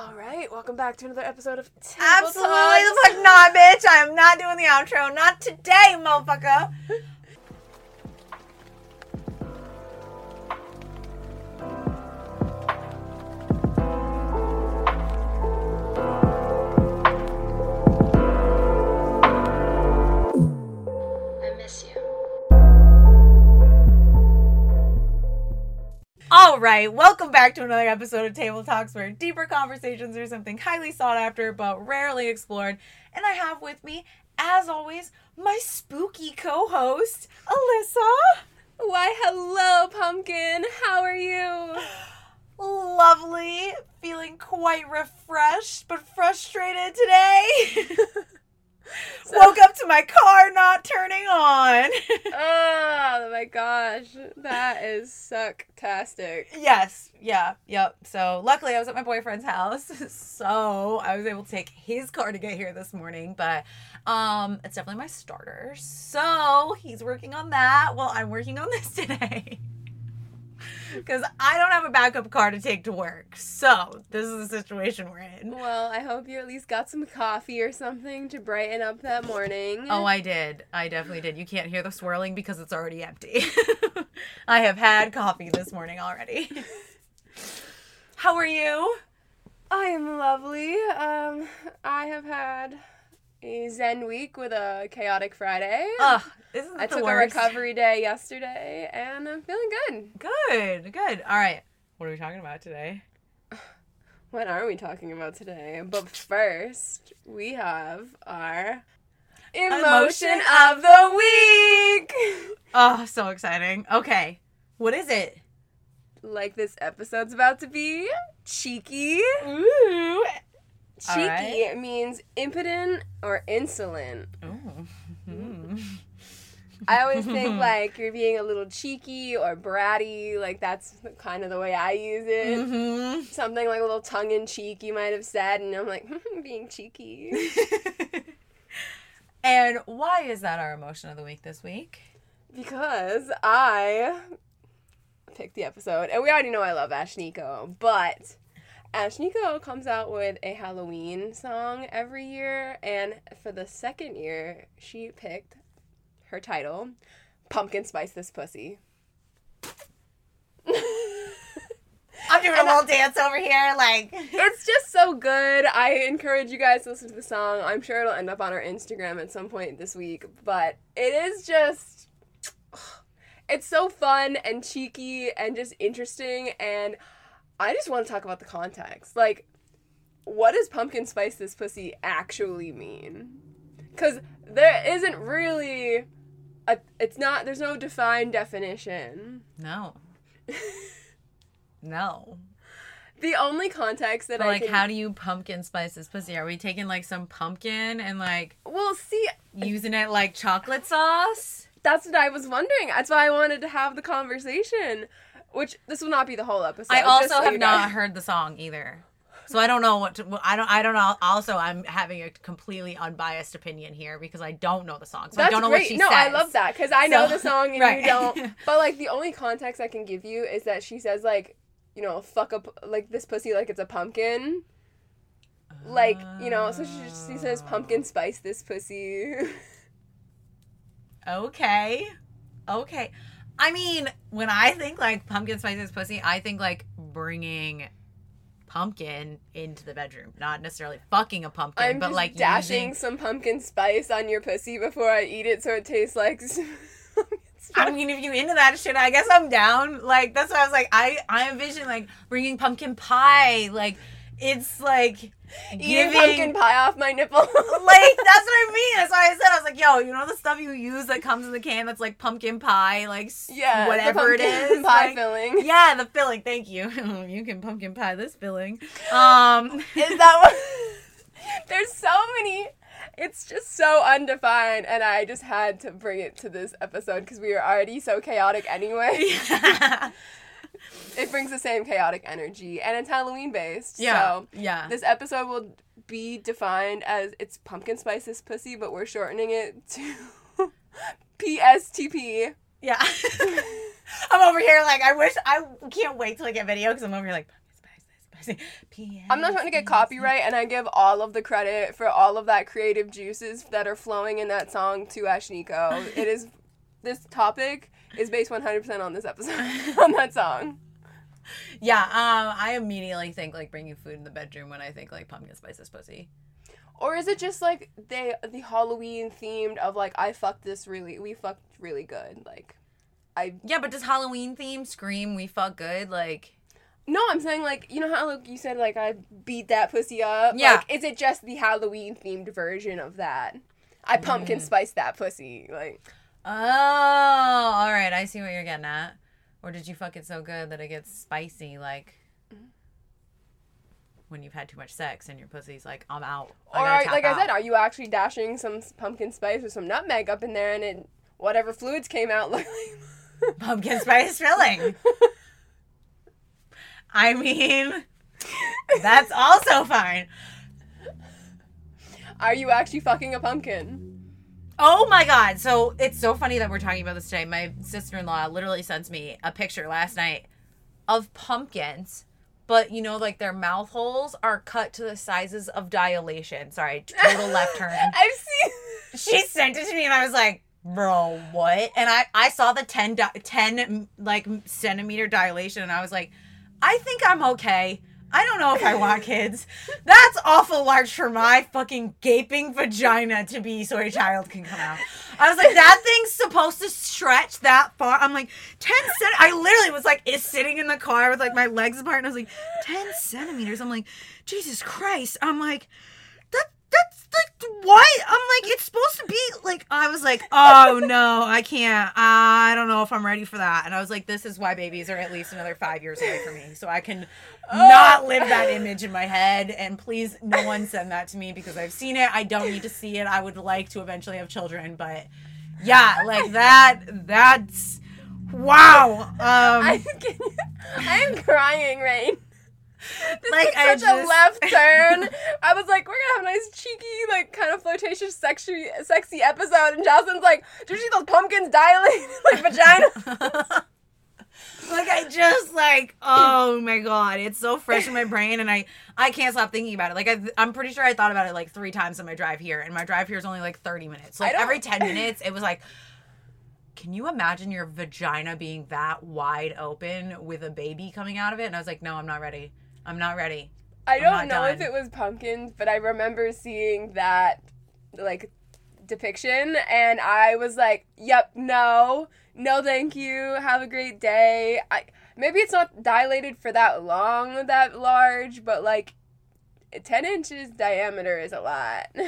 All right, welcome back to another episode of Table Absolutely the fuck not, bitch. I am not doing the outro. Not today, motherfucker. All right, welcome back to another episode of Table Talks, where deeper conversations are something highly sought after but rarely explored. And I have with me, as always, my spooky co-host, Alyssa. Why, hello, pumpkin. How are you? Lovely, feeling quite refreshed but frustrated today. Woke up to my car not turning on. oh my gosh, that is sucktastic. Yes, yeah, yep. So luckily I was at my boyfriend's house, so I was able to take his car to get here this morning. But um, it's definitely my starter. So he's working on that while I'm working on this today. Because I don't have a backup car to take to work. So this is the situation we're in. Well, I hope you at least got some coffee or something to brighten up that morning. Oh, I did. I definitely did. You can't hear the swirling because it's already empty. I have had coffee this morning already. How are you? I am lovely. Um, I have had Zen week with a chaotic Friday. Ugh, isn't I the took a recovery day yesterday, and I'm feeling good. Good, good. All right. What are we talking about today? What are we talking about today? But first, we have our emotion, Emotion of the week. Oh, so exciting. Okay. What is it? like this episode's about to be cheeky. Ooh. Cheeky right. means impotent or insolent. Mm. I always think like you're being a little cheeky or bratty. Like that's kind of the way I use it. Mhm. Something like a little tongue in cheek you might have said, and I'm like being cheeky. and why is that our emotion of the week this week? Because I picked the episode, and we already know I love Ashnikko, but Ashnikko comes out with a Halloween song every year, and for the second year, she picked her title, Pumpkin Spice This Pussy. I'm doing a little dance over here, like. it's just so good. I encourage you guys to listen to the song. I'm sure it'll end up on our Instagram at some point this week, but it is just it's so fun and cheeky and just interesting and I just want to talk about the context. Like what does pumpkin spice this pussy actually mean? Cuz there isn't really a it's not there's no defined definition. No. No. The only context that But, I like, can, how do you pumpkin spice this pussy? Are we taking like some pumpkin and like well see using it like chocolate sauce? That's what I was wondering. That's why I wanted to have the conversation. Which this will not be the whole episode. I also so have not guys- heard the song either. So I don't know what to, I don't I don't know also I'm having a completely unbiased opinion here because I don't know the song. So That's I don't know great. what she no, says. I love that because I know So- the song and right. you don't. But like the only context I can give you is that she says like, you know, fuck up like this pussy like it's a pumpkin. Like you know, so she, she says pumpkin spice this pussy. Okay. Okay. I mean, when I think like pumpkin spices pussy, I think like bringing pumpkin into the bedroom, not necessarily fucking a pumpkin, I'm but like dashing using. some pumpkin spice on your pussy before I eat it, so it tastes like. I mean, if you into that shit, I guess I'm down. Like that's why I was like, I I envision like bringing pumpkin pie. Like it's like Eating giving pumpkin pie off my nipple. like that's what I mean. That's why I said I was like, yo, you know the stuff you use that comes in the can that's like pumpkin pie, like yeah, whatever it pumpkin is, pie like- filling. Yeah, the filling. Thank you. you can pumpkin pie this filling. Um, Is that what? There's so many. It's just so undefined, and I just had to bring it to this episode because we were already so chaotic anyway. It brings the same chaotic energy, and it's Halloween based. yeah, So yeah. this episode will be defined as it's pumpkin spices pussy, but we're shortening it to PSTP. Yeah. I'm over here like I wish I can't wait till I get video because I'm over here like pumpkin spice this I'm not trying to get copyright, and I give all of the credit for all of that creative juices that are flowing in that song to Ashnikko. It is this topic is based 100% on this episode on that song. Yeah, um, I immediately think like bringing food in the bedroom when I think like pumpkin spice spices pussy. Or is it just like they the Halloween themed of like I fucked this really we fucked really good like I Yeah, but does Halloween theme scream we fuck good? Like no I'm saying like you know how like you said like I beat that pussy up Yeah. like is it just the Halloween themed version of that I pumpkin Mm. spice that pussy like Oh, all right. I see what you're getting at. Or did you fuck it so good that it gets spicy, like mm-hmm. when you've had too much sex and your pussy's like, I'm out. or gotta are, tap like I said are you actually dashing some pumpkin spice or some nutmeg up in there and it whatever fluids came out look like pumpkin spice filling. I mean, that's also fine. are you actually fucking a pumpkin Oh my god. So it's so funny that we're talking about this today. My sister in law literally sent me a picture last night of pumpkins, but you know, like their mouth holes are cut to the sizes of dilation. Sorry, total left turn. I've seen She sent it to me and I was like, bro, what? And I, I saw the 10, di- 10 like centimeter dilation and I was like, I think I'm okay. I don't know if I want kids. That's awful large for my fucking gaping vagina to be so a child can come out. I was like, that thing's supposed to stretch that far. I'm like, 10 cent. I literally was like, is sitting in the car with like my legs apart and I was like, 10 centimeters. I'm like, Jesus Christ. I'm like, what? I'm like, it's supposed to be like I was like, oh no, I can't. I don't know if I'm ready for that. And I was like, this is why babies are at least another five years away from me. So I can not live that image in my head. And please no one send that to me because I've seen it. I don't need to see it. I would like to eventually have children, but yeah, like that that's wow. Um I'm, I'm crying, Rain. This Like, I such a left turn. I was like, we're gonna have a nice, cheeky, like, kind of flirtatious, sexy, sexy episode, and Jocelyn's like, "Did you see those pumpkins dilating like vagina?" like I just like oh my god, it's so fresh in my brain, and I I can't stop thinking about it. Like I, I'm pretty sure I thought about it like three times on my drive here, and my drive here is only like 30 minutes. Like every 10 minutes, it was like. Can you imagine your vagina being that wide open with a baby coming out of it? And I was like, no, I'm not ready. I'm not ready. I don't know if it was pumpkins, but I remember seeing that, like, depiction, and I was like, "Yep, no, no, thank you. Have a great day." I maybe it's not dilated for that long, that large, but like, ten inches diameter is a lot.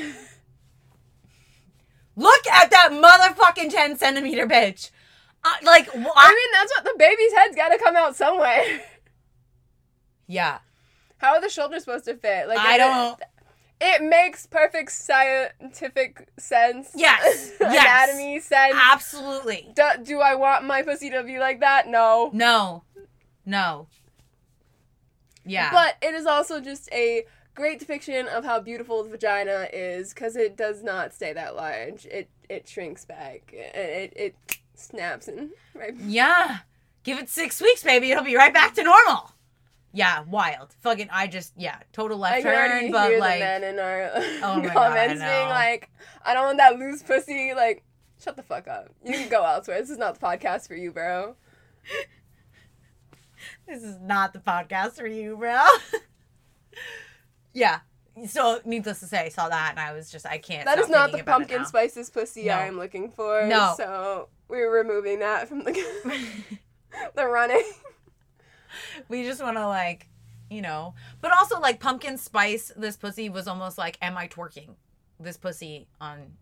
Look at that motherfucking 10 centimeter bitch. Uh, like, wh- I mean, that's what the baby's head's got to come out somewhere. yeah. How are the shoulders supposed to fit? Like, I don't. It makes perfect scientific sense. Yes, yes. Anatomy sense. Absolutely. do, do I want my pussy to be like that? No. No. No. Yeah. But it is also just a great depiction of how beautiful the vagina is because it does not stay that large. It it shrinks back. It it, it snaps and right. Yeah. Give it six weeks, baby. It'll be right back to normal. Yeah, wild. Fucking, I just, yeah, total I left already turn, but hear like, the men in our Oh my God, I comments know. being like, "I don't want that loose pussy." Like, shut the fuck up. You can go elsewhere. This is not the podcast for you, bro. this is not the podcast for you, bro. yeah. So, needless to say, I saw that and I was just, I can't. That is not the pumpkin spices pussy No. I am looking for. No. So we're removing that from the the running. we just want to, like, you know, but also, like, pumpkin spice, this pussy was almost like, am I twerking this pussy on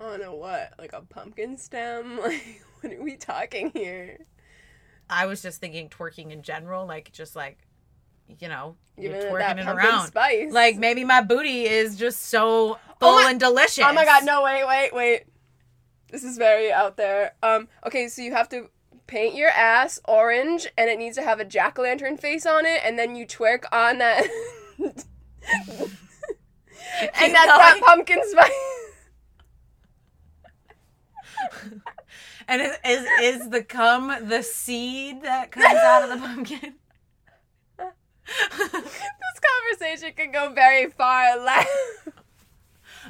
On a what? Like a pumpkin stem? Like what are we talking here? I was just thinking twerking in general, like just like you know, you're it twerking that it around. spice. Like maybe my booty is just so full my- and delicious. Oh my god, no wait, wait, wait. This is very out there. Um, okay, so you have to paint your ass orange and it needs to have a jack o' lantern face on it, and then you twerk on that And that's that pumpkin spice. And is, is is the cum the seed that comes out of the pumpkin? this conversation can go very far left.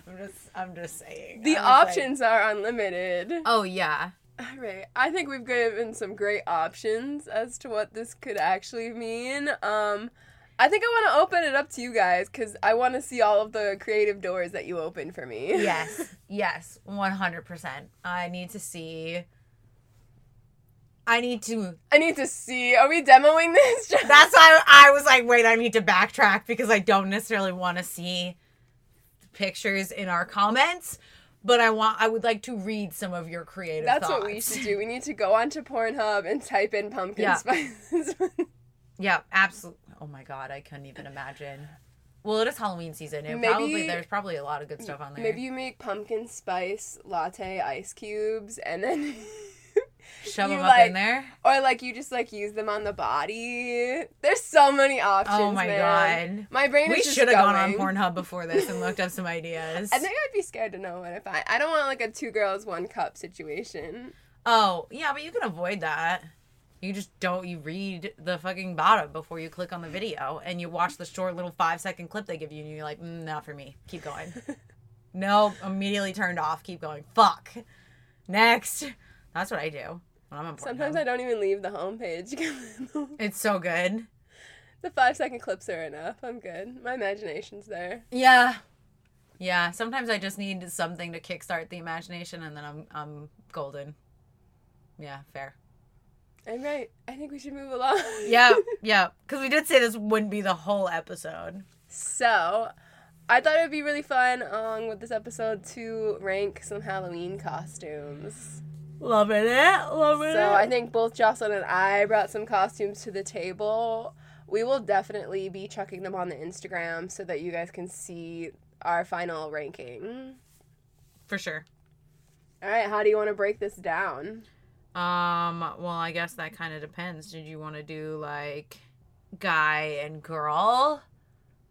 I'm just I'm just saying. The was like- options are unlimited. oh yeah. All right. I think we've given some great options as to what this could actually mean. Um, I think I want to open it up to you guys because I want to see all of the creative doors that you open for me. Yes. Yes. One hundred percent. I need to see. I need to. I need to see. Are we demoing this? That's why I was like, wait, I need to backtrack because I don't necessarily want to see pictures in our comments, but I want. I would like to read some of your creative. That's thoughts. what we should do. We need to go onto Pornhub and type in pumpkin Yeah. spices. Yeah, absolutely. Oh my god, I couldn't even imagine. Well, it is Halloween season. It Maybe- probably there's probably a lot of good stuff on there. Maybe you make pumpkin spice latte ice cubes and then shove you, them up in there. or like you just like use them on the body. There's so many options. Oh my man. god. My brain We should have gone on. Pornhub before this and looked up some ideas. I think I'd be scared to know what if I. I don't want like a two girls one cup situation. Oh, yeah, but you can avoid that. You just don't you read the fucking bottom before you click on the video and you watch the short little 5 second clip they give you and you're like, mm, "Not for me. Keep going." no, immediately turned off. Keep going. Fuck. Next. That's what I do when I'm on Pornhub. Sometimes I don't even leave the homepage. It's so good. the five second clips are enough. I'm good. My imagination's there. Yeah. Yeah, sometimes I just need something to kickstart the imagination and then I'm I'm golden. Yeah, fair. I'm right. I think we should move along. Yeah, yeah, cuz we did say this wouldn't be the whole episode. So, I thought it would be really fun along with this episode to rank some Halloween costumes. Loving it. Loving it. So, I think both Jocelyn and I brought some costumes to the table. We will definitely be chucking them on the Instagram so that you guys can see our final ranking. for sure. All right, how do you want to break this down? Um, well, I guess that kind of depends. Did you want to do like guy and girl?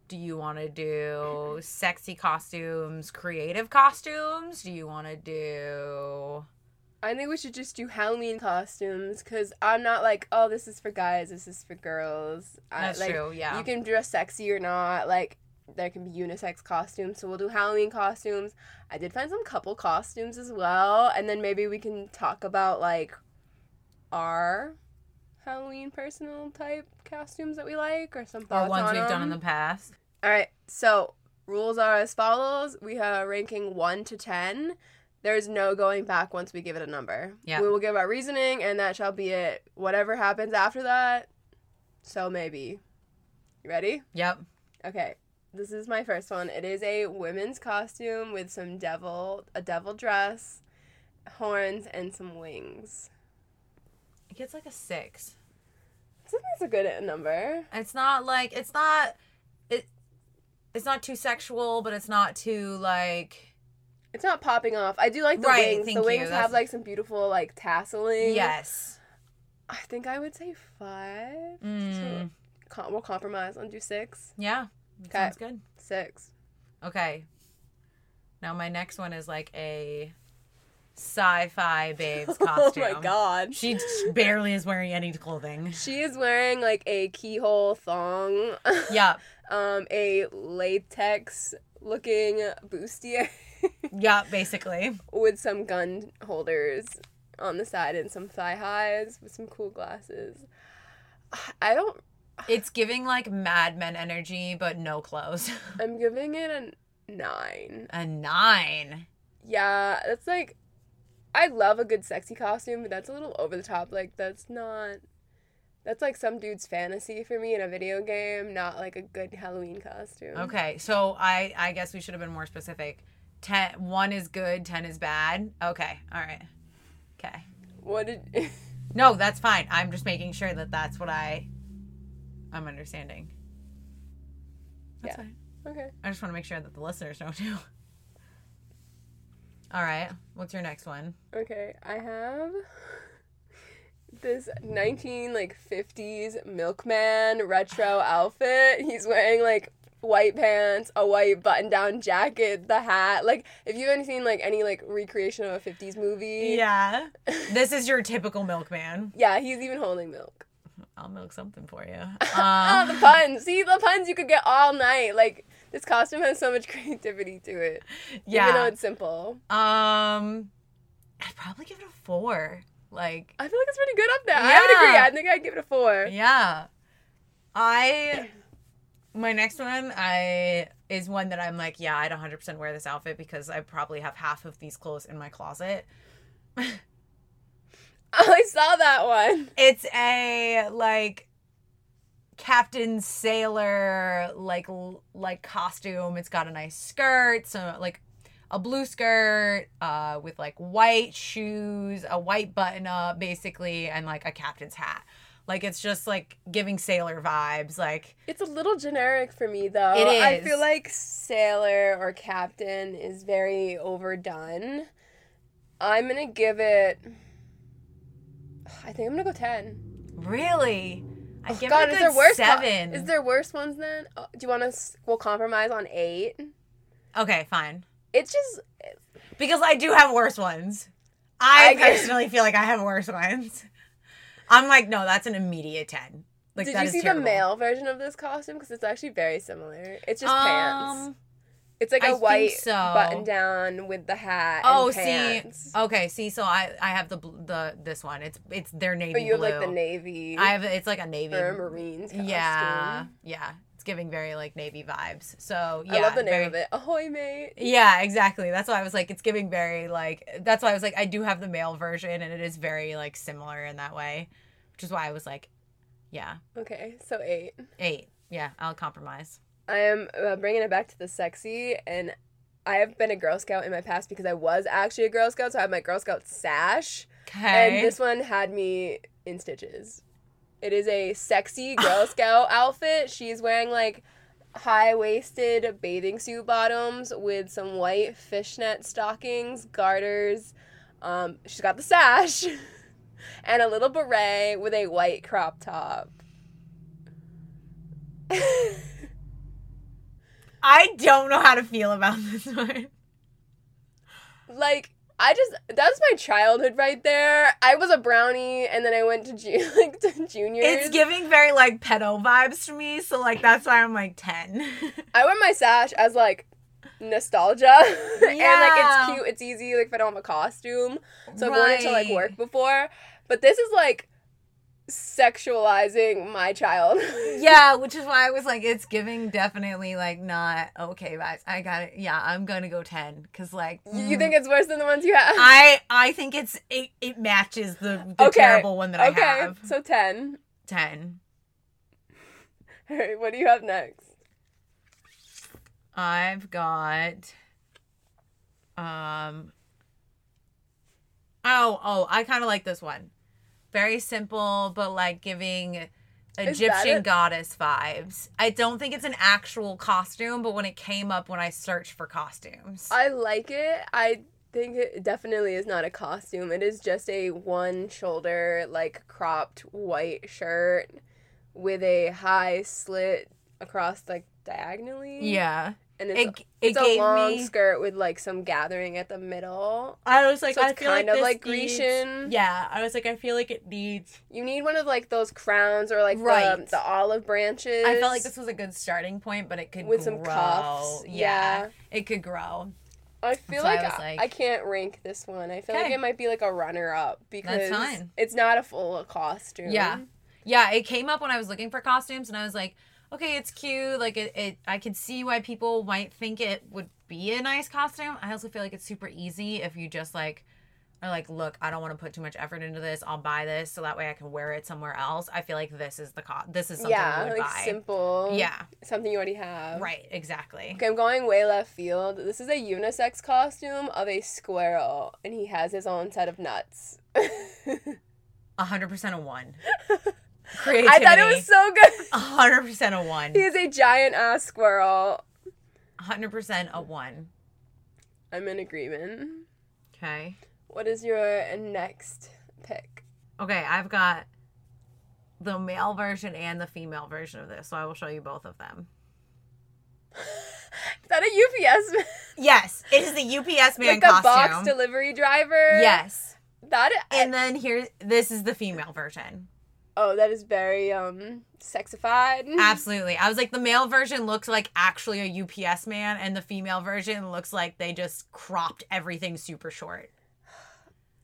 Do you want to do sexy costumes, creative costumes? Do you want to do I think we should just do Halloween costumes because I'm not like, oh, this is for guys, this is for girls. I- That's like, true, yeah. You can dress sexy or not. Like, there can be unisex costumes, so we'll do Halloween costumes. I did find some couple costumes as well, and then maybe we can talk about like our Halloween personal type costumes that we like or some thoughts. or ones on we've done in the past? All right, so rules are as follows. We are ranking 1 to 10. There's no going back once we give it a number. Yeah. We will give our reasoning, and that shall be it. Whatever happens after that, so maybe. You ready? Yep. Okay. This is my first one. It is a women's costume with some devil, a devil dress, horns, and some wings. It gets like a 6. I think that's a good number. It's not like it's not it it's not too sexual, but it's not too like It's not popping off. I do like the Right, wings. The you. wings That's- have like some beautiful like tasseling. yes. I think I would say five. Mm, So we'll compromise and do six. yeah. Okay. Sounds good. Six. Okay. Now my next one is like a sci-fi babes costume. Oh my god. She barely is wearing any clothing. She is wearing like a keyhole thong. Yeah. um, a latex looking bustier Yeah, basically. with some gun holders on the side and some thigh highs with some cool glasses. I don't. It's giving like Mad Men energy, but no clothes. I'm giving it a nine. a nine. Yeah, that's like. I love a good sexy costume, but that's a little over the top. Like, that's not. That's like some dude's fantasy for me in a video game, not like a good Halloween costume. Okay, so I I guess we should have been more specific. Ten, one is good, ten is bad. Okay, all right. Okay. What did. No, that's fine. I'm just making sure that that's what I I'm understanding. That's Yeah. fine. okay. I just want to make sure that the listeners know too. All right. What's your next one? Okay, I have this 19 like 50s milkman retro outfit. He's wearing like white pants, a white button-down jacket, the hat. Like if you've ever seen like any like recreation of a 50s movie. Yeah. this is your typical milkman. Yeah, he's even holding milk. I'll milk something for you. Ah, the Um, puns. See, the puns you could get all night. Like, this costume has so much creativity to it. yeah. Even though it's simple. Um, I'd probably give it a four. Like, I feel like it's pretty good up there. Yeah. I would agree. I think I'd give it a four. yeah. I my next one I is one that I'm like, yeah, I'd 100% wear this outfit because I probably have half of these clothes in my closet. oh, I saw that one. It's a like captain sailor like like costume. It's got a nice skirt, so like a blue skirt uh with like white shoes, a white button up basically and like a captain's hat. Like it's just like giving sailor vibes like It's a little generic for me, though. It I feel like sailor or captain is very overdone. I'm gonna give it. I think I'm gonna go ten. really I Oh, give God, it a is good there worse? 7. is there worse ones then? Oh, do you want to? We'll compromise on eight. Okay, fine. It's just Because I do have worse ones. I, I personally feel like I have worse ones. I'm like, no, that's an immediate 10. Like, Did you see terrible. the male version of this costume? Because it's actually very similar. It's just pants. Um, It's like I a think white so. button down with the hat. Oh, and see, okay, see, so I I have the the this one. It's it's their navy But you have blue. like the navy I have it's like a navy. or a Marines costume. yeah, yeah. It's giving very like navy vibes. So yeah, I love the name very- of it. Ahoy, mate. Yeah, exactly. That's why I was like, it's giving very like. That's why I was like, I do have the male version, and it is very like similar in that way, which is why I was like, yeah, Okay, so eight. eight. Yeah, I'll compromise. I am uh, bringing it back to the sexy, and I have been a Girl Scout in my past because I was actually a Girl Scout, so I have my Girl Scout sash, Okay. and this one had me in stitches. It is a sexy Girl Scout outfit. She's wearing like high waisted bathing suit bottoms with some white fishnet stockings, garters. Um, she's got the sash and a little beret with a white crop top. I don't know how to feel about this one. like I just that's my childhood right there. I was a brownie and then I went to ju- like to juniors. It's giving very like pedo vibes to me, so like that's why I'm like ten. I wear my sash as like nostalgia and like it's cute, it's easy like if I don't have a costume. So I've worn it to like work before, but this is like sexualizing my child. yeah, which is why I was like, it's giving definitely like not okay vibes. I got it. Yeah, I'm gonna go ten because like You- You mm, think it's worse than the ones you have? I I think it's it, it matches the, the Okay. terrible one that I have. okay, so 10. Ten. All right, what do you have next? I've got um Oh, oh, I kind of like this one. Very simple but like giving Egyptian goddess vibes. I don't think it's an actual costume, but when it came up when I searched for costumes. I like it. I think it definitely is not a costume. It is just a one shoulder, like cropped white shirt with a high slit across, like diagonally. yeah. And it's, It a, it it's a long me skirt with like some gathering at the middle. I was like so I it's feel kind like of this like needs- Grecian. Yeah, I was like I feel like it needs You need one of like those crowns or like Right. the, the olive branches. I felt like this was a good starting point, but it could grow. with grow. some cuffs. Yeah, yeah. it could grow. I feel like I, like- I can't rank this one. I feel like it might be like a runner up because it's not a full costume. Yeah. Yeah, it came up when I was looking for costumes, and I was like, okay, it's cute. Like it, it I could see why people might think it would be a nice costume. I also feel like it's super easy if you just like are like, look, I don't want to put too much effort into this. I'll buy this so that way I can wear it somewhere else. I feel like this is the co- this is something yeah, you would like buy. simple. Yeah, Something you already have. right, exactly. Okay, I'm going way left field. This is a unisex costume of a squirrel, and he has his own set of nuts. A hundred percent a one. I thought it was so good. Hundred percent a one. He is a giant ass squirrel. Hundred percent a one. I'm in agreement. Okay. What is your next pick? Okay, I've got the male version and the female version of this, so I will show you both of them. Is that a UPS man? Yes, it is the UPS man like a box costume. delivery driver? yes. That And then here this is the female version. Oh, that is very um sexified. Absolutely. I was like, the male version looks like actually a UPS man, and the female version looks like they just cropped everything super short.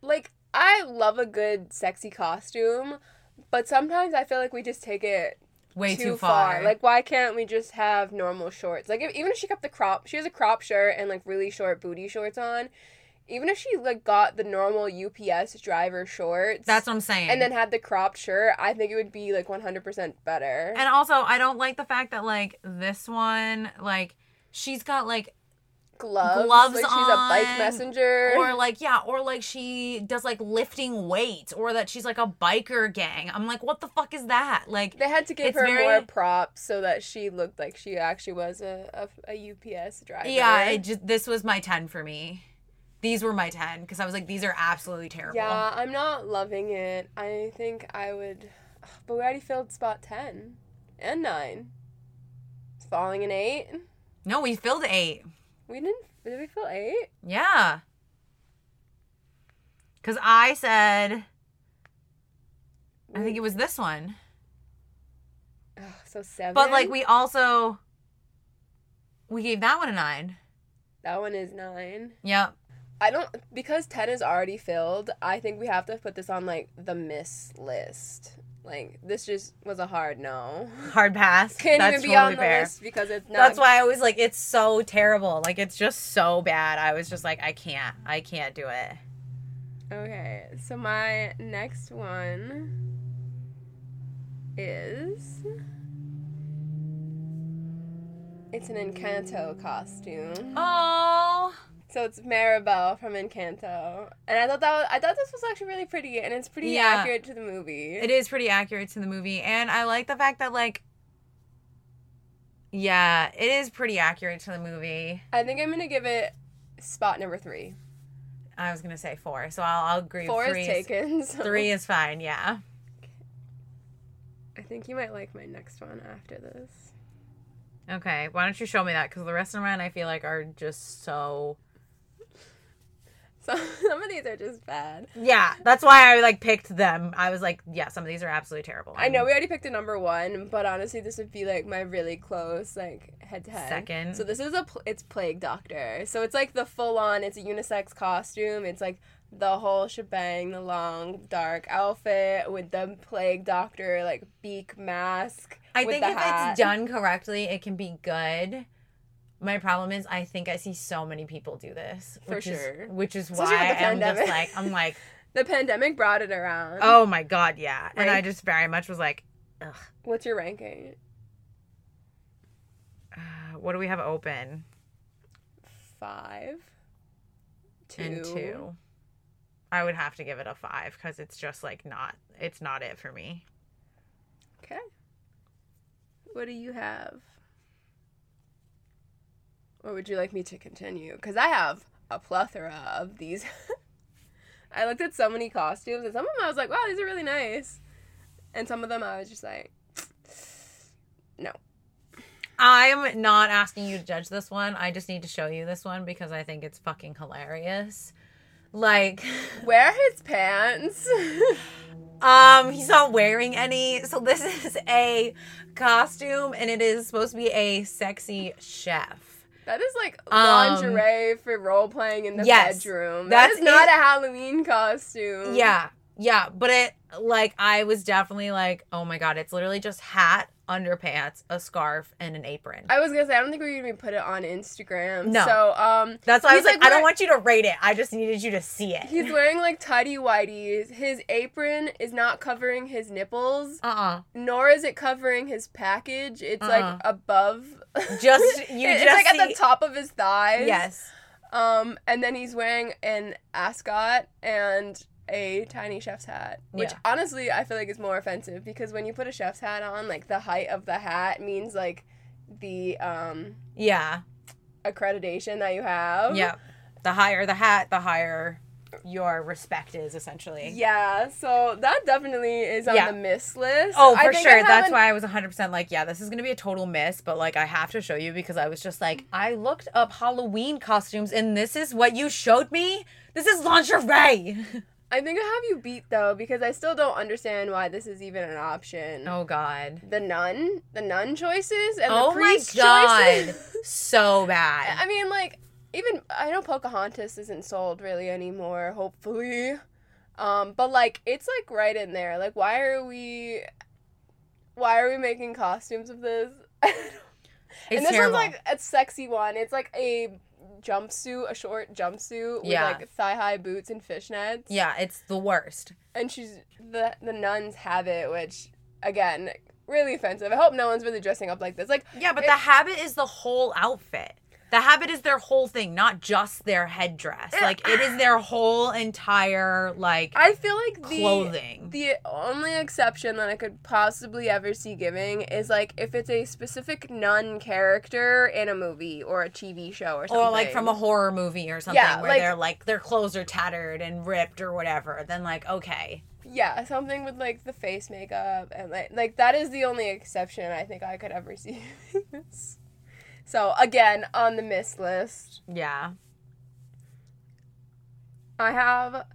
Like I love a good sexy costume, but sometimes I feel like we just take it Way too, far. Like why can't we just have normal shorts? Like if, even if she kept the crop, she has a crop shirt and like really short booty shorts on. Even if she like got the normal UPS driver shorts, That's what I'm saying. and then had the cropped shirt, I think it would be like 100% better. And also, I don't like the fact that like this one, like she's got like gloves, gloves like she's a bike on, messenger. or like yeah, or like she does like lifting weights, or that she's like a biker gang. I'm like, what the fuck is that? Like, they had to give her very- more props so that she looked like she actually was a, a, a UPS driver. yeah, it just this was my ten for me. These were my ten because I was like, these are absolutely terrible. Yeah, I'm not loving it. I think I would, but we already filled spot ten and nine. It's falling an eight. No, we filled eight. We didn't. Did we fill eight? Yeah. Because I said, I think it was this one. Ugh, so seven. But like we also we gave that one a nine. that one is nine. Yep. I don't because ten is already filled. I think we have to put this on like the miss list. Like this just was a hard no. Hard pass. Can't That's even be totally on the fair. list because it's not. That's why I was like, it's so terrible. Like it's just so bad. I was just like, I can't. I can't do it. Okay, so my next one is it's an Encanto costume. Oh. So it's Mirabel from Encanto, and I thought that was, I thought this was actually really pretty, and it's pretty Yeah. accurate to the movie. It is pretty accurate to the movie. And I like the fact that like Yeah, it is pretty accurate to the movie. I think I'm gonna give it spot number three. I was gonna say four, so I'll, I'll agree. Four three is taken. So Three is fine. Yeah. I think you might like my next one after this. Okay. Why don't you show me that? Because the rest of mine, I feel like are just so. So some of these are just bad. Yeah, that's why I like picked them. I was like, yeah, some of these are absolutely terrible. I know we already picked a number one, but honestly, this would be like my really close, like head to head. Second. So this is a pl- it's Plague Doctor. So it's like the full on. It's a unisex costume. It's like the whole shebang, the long dark outfit with the Plague Doctor like beak mask. I think if hat. it's done correctly, it can be good. My problem is, I think I see so many people do this, For which sure. is which is Especially why I'm just like I'm like, the pandemic brought it around. oh my god, yeah, and I just very much was like, ugh, What's your ranking? uh, what do we have open? Five. Two. And two. I would have to give it a five because it's just like not, it's not it for me. Okay. What do you have? Or would you like me to continue? Because I have a plethora of these. I looked at so many costumes, and some of them I was like, wow, these are really nice. And some of them I was just like, no. I'm not asking you to judge this one. I just need to show you this one because I think it's fucking hilarious. Like, Wear his pants. um, he's not wearing any. So this is a costume, and it is supposed to be a sexy chef. That is like Um, lingerie for role playing in the yes, bedroom. That that's is not it. a Halloween costume. Yeah, yeah, but it like I was definitely like, oh my god, it's literally just hat, underpants, a scarf, and an apron. I was gonna say I don't think we're gonna put it on Instagram. No. So um That's why I was like, I don't want you to rate it. I just needed you to see it. He's wearing like tidy whities. His apron is not covering his nipples, uh uh nor is it covering his package. It's Uh-uh. like above. Just- you it's just like at the top of his thighs. Yes. Um, and then he's wearing an ascot and a tiny chef's hat, which Yeah. honestly I feel like is more offensive because when you put a chef's hat on, like the height of the hat means like the um Yeah. accreditation that you have. Yeah. The higher the hat, the higher your respect is essentially. Yeah, so that definitely is on Yeah. the miss list. Oh, I for sure. That's why I was 100% like, yeah, this is going to be a total miss, but like I have to show you because I was just like, I looked up Halloween costumes and this is what you showed me? This is lingerie. I think I have you beat though because I still don't understand why this is even an option. Oh God. The nun, the nun choices, and Oh the my priest God. choices. So bad. I mean, like even I know Pocahontas isn't sold really anymore. Hopefully, um, but like it's like right in there. Like, why are we? Why are we making costumes of this? And this terrible. one's like a sexy one. It's like a jumpsuit, a short jumpsuit with Yeah. like thigh high boots and fishnets. yeah, it's the worst. and she's the the nuns have it, which again really offensive. I hope no one's really dressing up like this. Like Yeah, but It- the habit is the whole outfit. The habit is their whole thing, not just their headdress. Like it is their whole entire like I feel like the clothing. the only exception that I could possibly ever see giving is like if it's a specific nun character in a movie or a TV show or something. or like from a horror movie or something Yeah, where like- they're like their clothes are tattered and ripped or whatever. Then like okay. yeah, something with like the face makeup and like like that is the only exception I think I could ever see. so again, on the miss list, Yeah. I have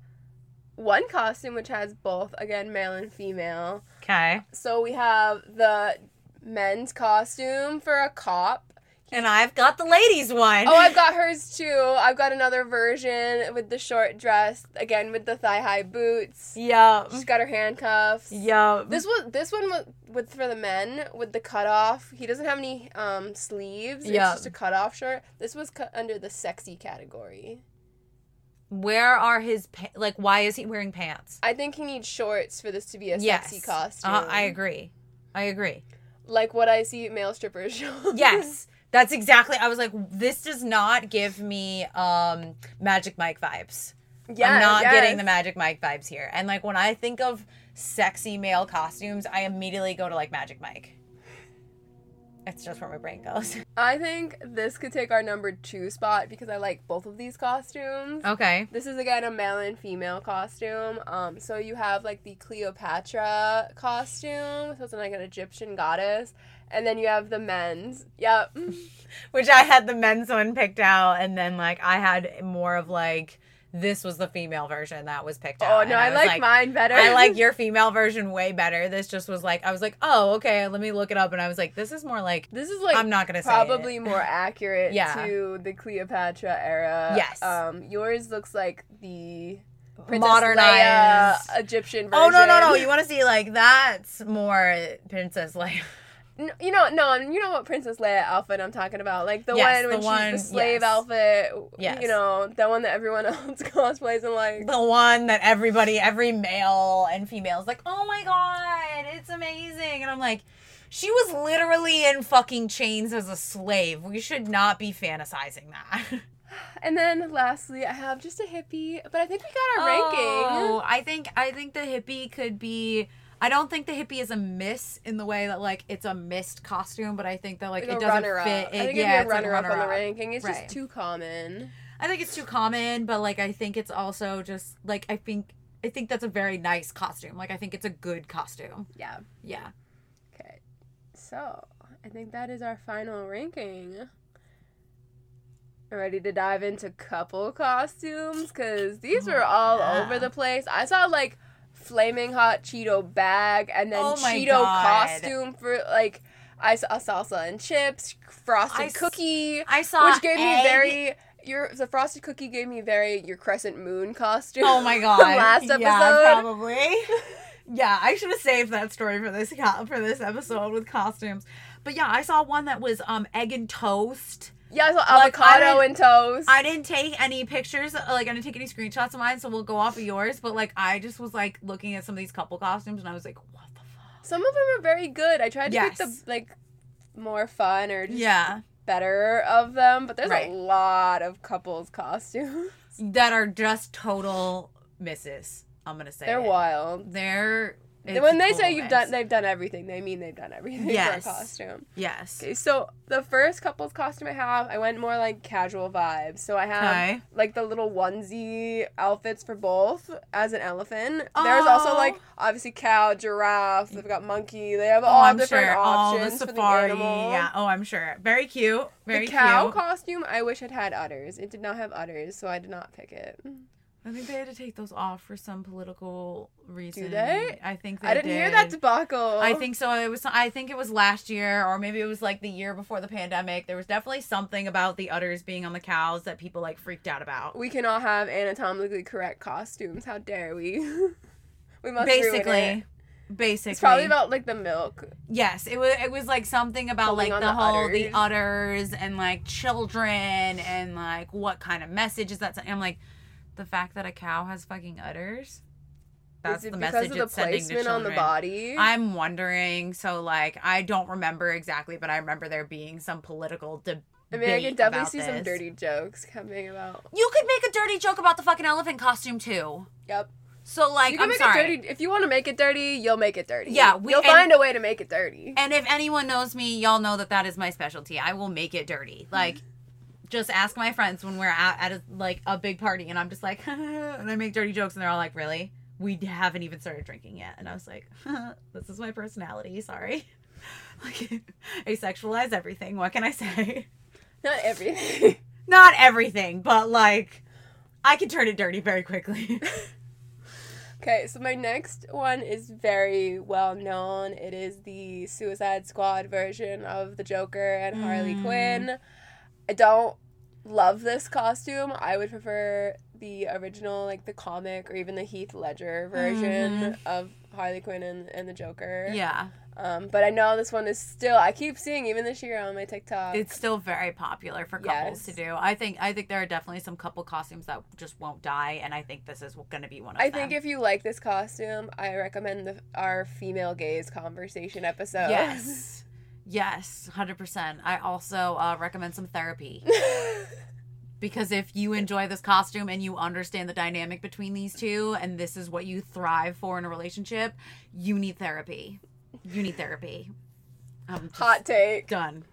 one costume which has both again male and female. Okay. So we have the men's costume for a cop. And I've got the ladies one. Oh, I've got hers too. I've got another version with the short dress, again with the thigh high boots. Yup. She's got her handcuffs. Yup. This was this one was with for the men with the cutoff. He doesn't have any um sleeves. Yeah. It's just a cutoff shirt. This was cut under the sexy category. Where are his pa- like? Why is he wearing pants? I think he needs shorts for this to be a yes. sexy costume. Uh, I agree. I agree. Like what I see male strippers show. Yes. That's exactly. I was like, this does not give me um Magic Mike vibes. yeah. I'm not yes. getting the Magic Mike vibes here. And like when I think of sexy male costumes, I immediately go to like Magic Mike. It's just where my brain goes. I think this could take our number two spot because I like both of these costumes. Okay. This is again a male and female costume. Um, so you have like the Cleopatra costume, so it's like an Egyptian goddess, and then you have the men's. Yep. Which I had the men's one picked out, and then like I had more of like this was the female version that was picked out. Oh no, I, was like, mine better. I like your female version way better. This just was like I was like, oh okay, let me look it up, and I was like, this is more like This is like I'm not gonna say probably more accurate Yeah. to the Cleopatra era. Yes. Um, yours looks like the Princess modernized. Leia Egyptian version. Oh no no no! You want to see like that's more Princess Leia. You know, no, you know what Princess Leia outfit I'm talking about, like the Yes, one when the one- she's the slave yes. outfit. Yes. You know, the one that everyone else cosplays and like. The one that everybody, every male and female is like, oh my god, it's amazing, and I'm like, she was literally in fucking chains as a slave. We should not be fantasizing that. And then lastly, I have just a hippie, but I think we got our ranking. Oh, I think I think the hippie could be. I don't think the hippie is a miss in the way that like it's a missed costume, but I think that like, Like it doesn't runner fit. It, I think yeah, it'd it's be a like runner up on the ranking. It's Right. just too common. I think it's too common, but like I think it's also just like I think I think that's a very nice costume. Like I think it's a good costume. Yeah. Yeah. Okay. So I think that is our final ranking. Ready to dive into couple costumes? Because these Oh, were all yeah. over the place. I saw like flaming hot Cheeto bag and then Oh Cheeto God. costume for like I saw salsa and chips, frosted I s- cookie, I saw which gave me very your the frosted cookie gave me very your crescent moon costume. Oh my god. last episode. Yeah, probably. yeah, I should have saved that story for this for this episode with costumes. But yeah, I saw one that was um egg and toast. Yeah, saw Like, avocado and toast. I didn't take any pictures, like I didn't take any screenshots of mine, so we'll go off of yours. But like, I just was like looking at some of these couple costumes, and I was like, what the fuck? Some of them are very good. I tried to pick the like more fun or just Yeah, better of them, but there's Right. a lot of couples costumes. that are just total misses. I'm gonna say They're it. wild. They're it's when they say you've done they've done everything, they mean they've done everything Yes. for a costume. yes. Okay, so the first couples costume I have, I went more like casual vibes. So I have Okay. like the little onesie outfits for both as an elephant. There's also Oh. like obviously cow, giraffe. They've got monkey. They have Oh, all I'm different sure. All options the for the safari. animal. yeah. Oh, I'm sure. Very cute. Very cute. the cow cute. costume, I wish it had udders. It did not have udders, so I did not pick it. I think they had to take those off for some political reason. Do they? I think they I didn't hear that debacle. I think so. It was. I think it was last year, or maybe it was like the year before the pandemic. There was definitely something about the udders being on the cows that people like freaked out about. we cannot have anatomically correct costumes. How dare we? we must. Basically, basically, It's probably about like the milk. yes. It was. It was like something about Pulling like the, the whole the udders. udders and like children and like what kind of message is that? I'm like, the fact that a cow has fucking udders. That's the message of the it's sending to placement on the children. body? I'm wondering. So, like, I don't remember exactly, but I remember there being some political debate. I mean, I could definitely see some dirty jokes coming about. You could make a dirty joke about the fucking elephant costume too. Yep. So, like, you can I'm make sorry. it dirty if you want to make it dirty. You'll make it dirty. Yeah, we- you'll and- find a way to make it dirty. And if anyone knows me, y'all know that that is my specialty. I will make it dirty. Like, just ask my friends when we're at, at a, like a big party, and I'm just like, and I make dirty jokes, and they're all like, "Really? We haven't even started drinking yet." And I was like, "This is my personality. Sorry." Like, I sexualize everything. What can I say? Not everything. Not everything, but like, I can turn it dirty very quickly. okay, so my next one is very well known. It is the Suicide Squad version of the Joker and Harley Mm. Quinn. I don't love this costume. I would prefer the original, like the comic or even the Heath Ledger version Mhm. of Harley Quinn and, and the Joker. yeah, Um, but I know this one is still. I keep seeing even this year on my TikTok. it's still very popular for couples Yes. to do. I think I think there are definitely some couple costumes that just won't die, and I think this is going to be one of I them. think if you like this costume, I recommend the, our female gaze conversation episode. yes, yes, hundred percent. I also uh, recommend some therapy because if you enjoy this costume and you understand the dynamic between these two, and this is what you thrive for in a relationship, you need therapy. You need therapy. Hot take. done.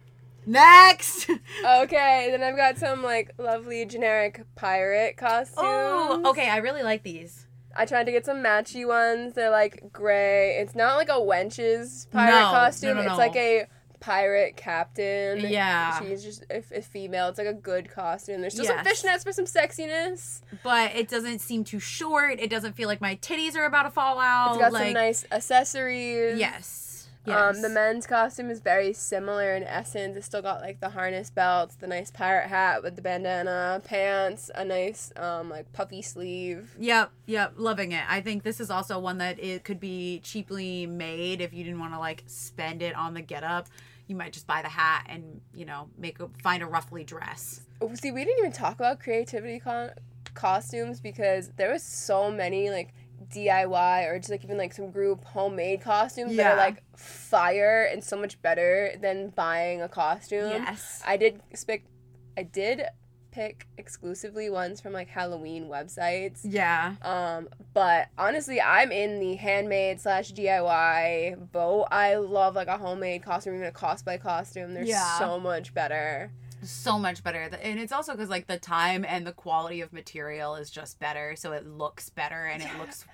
Next. Okay, then I've got some like lovely generic pirate costumes. Oh, okay. I really like these. I tried to get some matchy ones. They're like gray. It's not like a wench's pirate No, costume. no, It's no. like a pirate captain. Yeah. She's just a, a female. It's like a good costume. There's still Yes. some fishnets for some sexiness. But it doesn't seem too short. It doesn't feel like my titties are about to fall out. It's got like, some nice accessories. Yes. Um, the men's costume is very similar in essence. It's still got like the harness belts, the nice pirate hat with the bandana, pants, a nice um like puffy sleeve. Yep, yep, loving it. I think this is also one that it could be cheaply made if you didn't want to like spend it on the getup. You might just buy the hat and you know make a, find a roughly dress. Oh, See, we didn't even talk about creativity con- costumes because there was so many like DIY or just like even like some group homemade costumes that Yeah. are like fire and so much better than buying a costume. Yes. I did pick I did pick exclusively ones from like Halloween websites. Yeah. Um, but honestly, I'm in the handmade slash DIY boat. I love like a homemade costume, even a cosplay costume. They're Yeah. so much better. So much better. And it's also because like the time and the quality of material is just better, so it looks better and it looks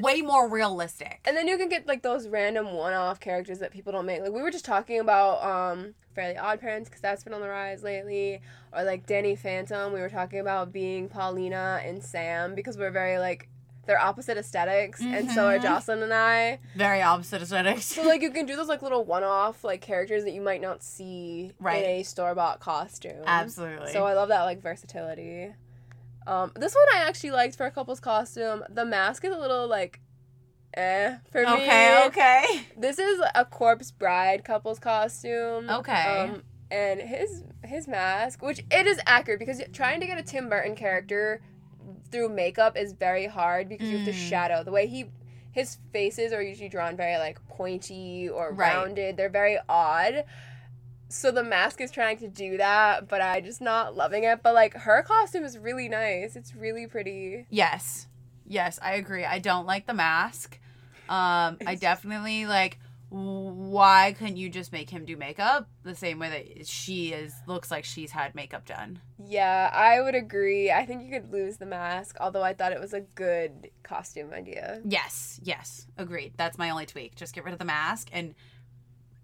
way more realistic. And then you can get like those random one-off characters that people don't make. Like we were just talking about um Fairly Odd Parents because that's been on the rise lately, or like Danny Phantom. We were talking about being Paulina and Sam because we're very like they're opposite esthetics and so are Mhm. Jocelyn and I. Very opposite aesthetics. So like you can do those like little one-off like characters that you might not see Right. in a store-bought costume. Absolutely. So I love that like versatility. Um, this one I actually liked for a couple's costume. The mask is a little like, eh for me. okay, okay. This is a corpse bride couple's costume. Okay. Um, and his his mask, which it is accurate because trying to get a Tim Burton character through makeup is very hard because you have to Mm. shadow the way he his faces are usually drawn very like pointy or Right. rounded. They're very odd. So the mask is trying to do that, but I just not loving it. But like her costume is really nice. It's really pretty. Yes. Yes, I agree. I don't like the mask. Um, I definitely like why couldn't you just make him do makeup the same way that she is looks like she's had makeup done? Yeah, I would agree. I think you could lose the mask, although I thought it was a good costume idea. Yes, yes, agreed. That's my only tweak. Just get rid of the mask and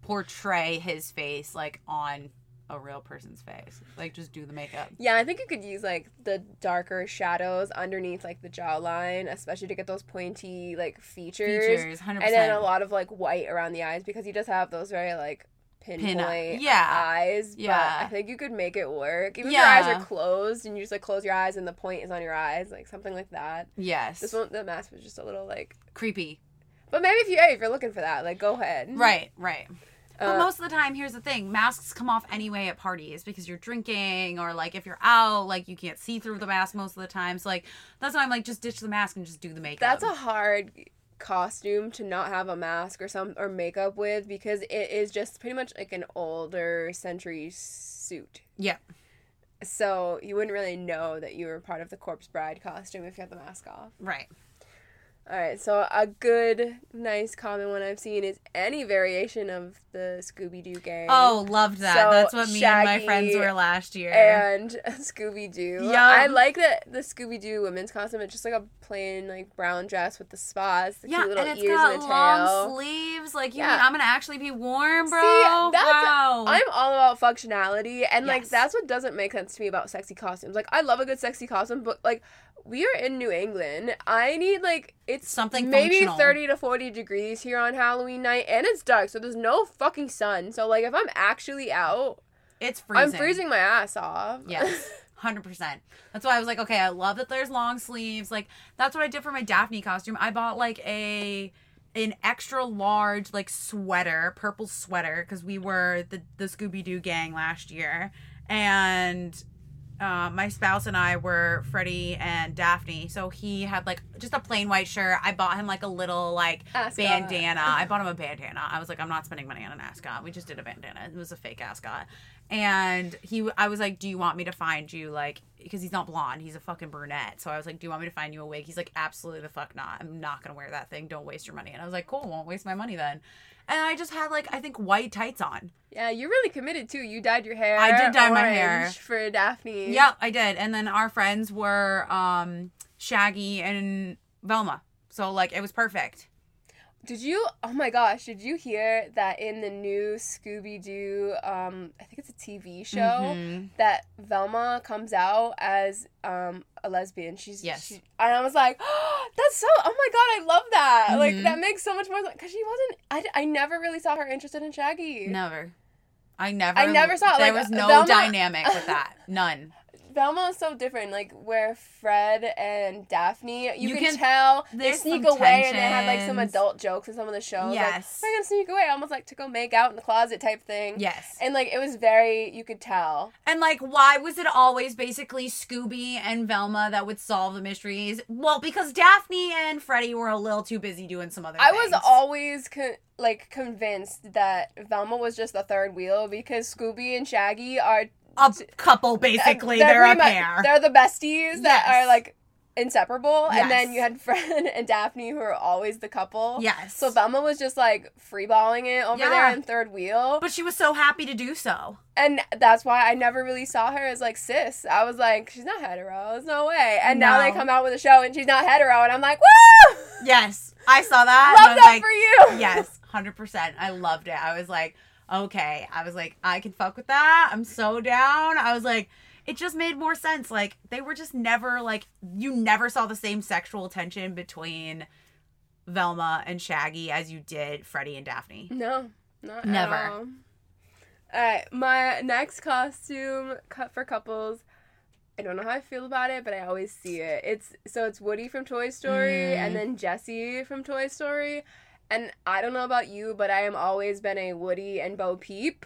portray his face like on a real person's face. Like just do the makeup. Yeah, I think you could use like the darker shadows underneath like the jawline, especially to get those pointy like features. Features, hundred And then a lot of like white around the eyes because he does have those very like pinpoint yeah. eyes. Yeah. But I think you could make it work. Even if your eyes are closed and you just like close your eyes and the point is on your eyes, like something like that. Yes. This one the mask was just a little like creepy. but maybe if you hey, if you're looking for that, like go ahead. Right, right. But Uh, most of the time, here's the thing: masks come off anyway at parties because you're drinking, or like if you're out, like you can't see through the mask most of the time. So like that's why I'm like, just ditch the mask and just do the makeup. That's a hard costume to not have a mask or some or makeup with because it is just pretty much like an older century suit. yeah, So you wouldn't really know that you were part of the corpse bride costume if you had the mask off. right. All right, so a good, nice, common one I've seen is any variation of the Scooby Doo gang. Oh, loved that. So, That's what me and my friends were last year. and Scooby Doo. Yeah. I like that the Scooby Doo women's costume. It's just like a plain like brown dress with the spas, the yeah, cute little and it's ears got and a long tail. sleeves. Like, you Yeah. mean I'm gonna actually be warm, bro? See, that's- wow. I'm all about functionality, and like that's what doesn't make sense to me about sexy costumes. Like I love a good sexy costume, but like we are in New England. I need like it's Something maybe functional. thirty to forty degrees here on Halloween night, and it's dark, so there's no fucking sun. So like if I'm actually out, it's freezing. I'm freezing my ass off. Yes. Hundred percent. That's why I was like, okay, I love that there's long sleeves. Like that's what I did for my Daphne costume. I bought like a an extra large like sweater, purple sweater, because we were the the Scooby Doo gang last year, and uh, my spouse and I were Freddie and Daphne. So he had like just a plain white shirt. I bought him like a little like Ascot. bandana. I bought him a bandana. I was like, I'm not spending money on an ascot. We just did a bandana. It was a fake ascot. And he, I was like, do you want me to find you like, because he's not blonde, he's a fucking brunette. So I was like, do you want me to find you a wig? He's like, absolutely the fuck not. I'm not gonna wear that thing. Don't waste your money. And I was like, cool, won't waste my money then. And I just had like I think white tights on. Yeah, you're really committed too. You dyed your hair. I did dye my hair. for Daphne. Yeah, I did. And then our friends were um Shaggy and Velma. So like it was perfect. Did you? Oh my gosh! Did you hear that in the new Scooby Doo? Um, I think it's a TV show Mhm. that Velma comes out as um a lesbian. She's Yes. she- and I was like, oh, that's so. Oh my god, I love that. Mhm. Like that makes so much more sense because she wasn't. I, I never really saw her interested in Shaggy. Never. I never I never saw There like, was no Velma- dynamic with that. None. Velma is so different. Like where Fred and Daphne, you, You can, can- tell they sneak away, and they had like some adult jokes in some of the shows. Yes. like, we're gonna sneak away, almost like to go make out in the closet type thing. Yes. and like it was very, you could tell. And like, why was it always basically Scooby and Velma that would solve the mysteries? Well, because Daphne and Freddie were a little too busy doing some other I things. was always con- like convinced that Velma was just the third wheel because Scooby and Shaggy are a couple, basically. they're They're, a much- pair. They're the besties that Yes. are like inseparable, and then you had Fred and Daphne who are always the couple. yes. So Velma was just like freeballing it over Yeah. there in third wheel. but she was so happy to do so. And that's why I never really saw her as like cis. I was like, she's not hetero. There's no way. And now they come out with a show and she's not hetero. And I'm like, woo! Yes, I saw that. I Love that like, for you. yes, hundred percent. I loved it. I was like, okay. I was like, I can fuck with that. I'm so down. I was like, it just made more sense. Like they were just never like you never saw the same sexual tension between Velma and Shaggy as you did Freddie and Daphne. No, not Never. At all. all right, my next costume cut for couples. I don't know how I feel about it, but I always see it. It's so it's Woody from Toy Story Mm. and then Jessie from Toy Story. And I don't know about you, but I am always been a Woody and Bo Peep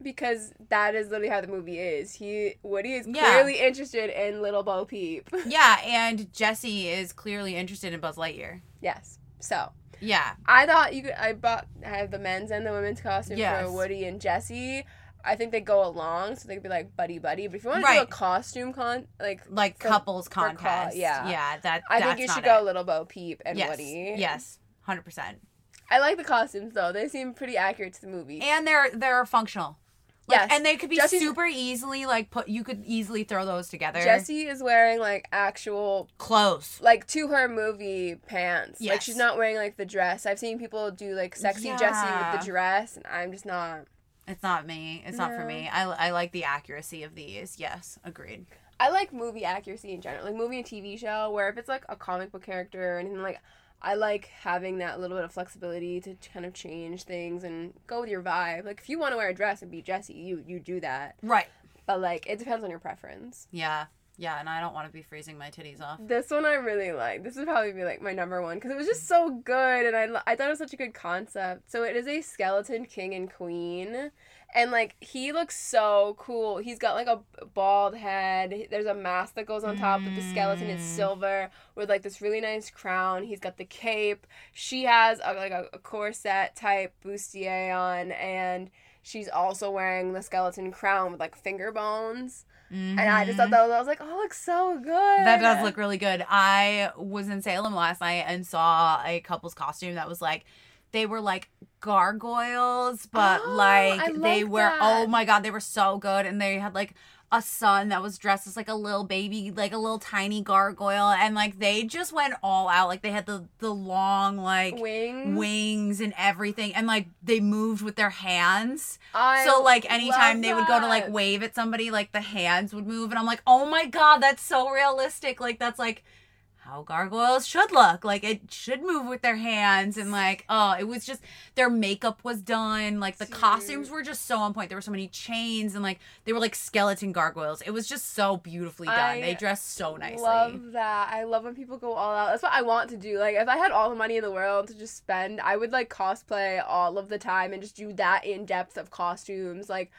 because that is literally how the movie is. He Woody is Yeah. clearly interested in little Bo Peep. Yeah, and Jessie is clearly interested in Buzz Lightyear. yes. So Yeah. I thought you could. I bought. I have the men's and the women's costume Yes. for Woody and Jessie. I think they go along, so they could be like buddy buddy. But if you want to do a costume con, like Like For- couples contest. yeah. Yeah, that I think you should go it. little Bo Peep and yes. Woody. Yes. Hundred percent. I like the costumes though. They seem pretty accurate to the movie. and they're they're functional. Like, Yes. and they could be Jessie's- super easily like put. You could easily throw those together. Jessie is wearing like actual clothes. like to her movie pants. Like she's not wearing like the dress. I've seen people do like sexy Jessie with the dress, and I'm just not. It's not me. It's not for me. I, I like the accuracy of these. Yes, agreed. I like movie accuracy in general, like movie and TV show, where if it's like a comic book character or anything like, I like having that little bit of flexibility to kind of change things and go with your vibe. Like if you want to wear a dress and be Jessie, you you do that. Right. But like it depends on your preference. Yeah. Yeah, and I don't want to be freezing my titties off. This one I really like. This would probably be like my number one because it was just so good, and I I thought it was such a good concept. So it is a skeleton king and queen, and like he looks so cool. He's got like a bald head. There's a mask that goes on top of the skeleton. It's Mm. silver with like this really nice crown. He's got the cape. She has a, like a, a corset type bustier on, and she's also wearing the skeleton crown with like finger bones. And I just thought that was, I was like, oh, it looks so good. Mm-hmm. That does look really good. I was in Salem last night and saw a couple's costume that was like they were like gargoyles, but Oh, like they were oh that. oh my god, they were so good and they had like a son that was dressed as like a little baby, like a little tiny gargoyle and like they just went all out. Like they had the the long like wings. wings and everything and like they moved with their hands. I so like anytime they would go to like wave at somebody, like the hands would move, and I'm like, oh my god, that's so realistic. Like that's like how gargoyles should look. Like it should move with their hands, and like oh, it was just their makeup was done. Like the Dude. costumes were just so on point. There were so many chains, and like they were like skeleton gargoyles. It was just so beautifully done. I they dressed so nicely. I love that. I love when people go all out. That's what I want to do. Like if I had all the money in the world to just spend, I would like cosplay all of the time and just do that in depth of costumes. Like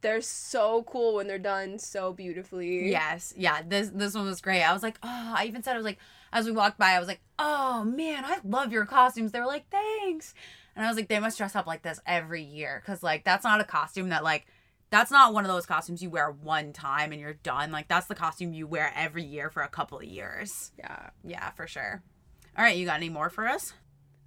they're so cool when they're done so beautifully. Yes, yeah. This this one was great. I was like, oh, I even said I was like, as we walked by, I was like, oh man, I love your costumes. They were like, thanks, and I was like, they must dress up like this every year because like that's not a costume that like. That's not one of those costumes you wear one time and you're done. Like that's the costume you wear every year for a couple of years. Yeah. Yeah, for sure. All right, you got any more for us?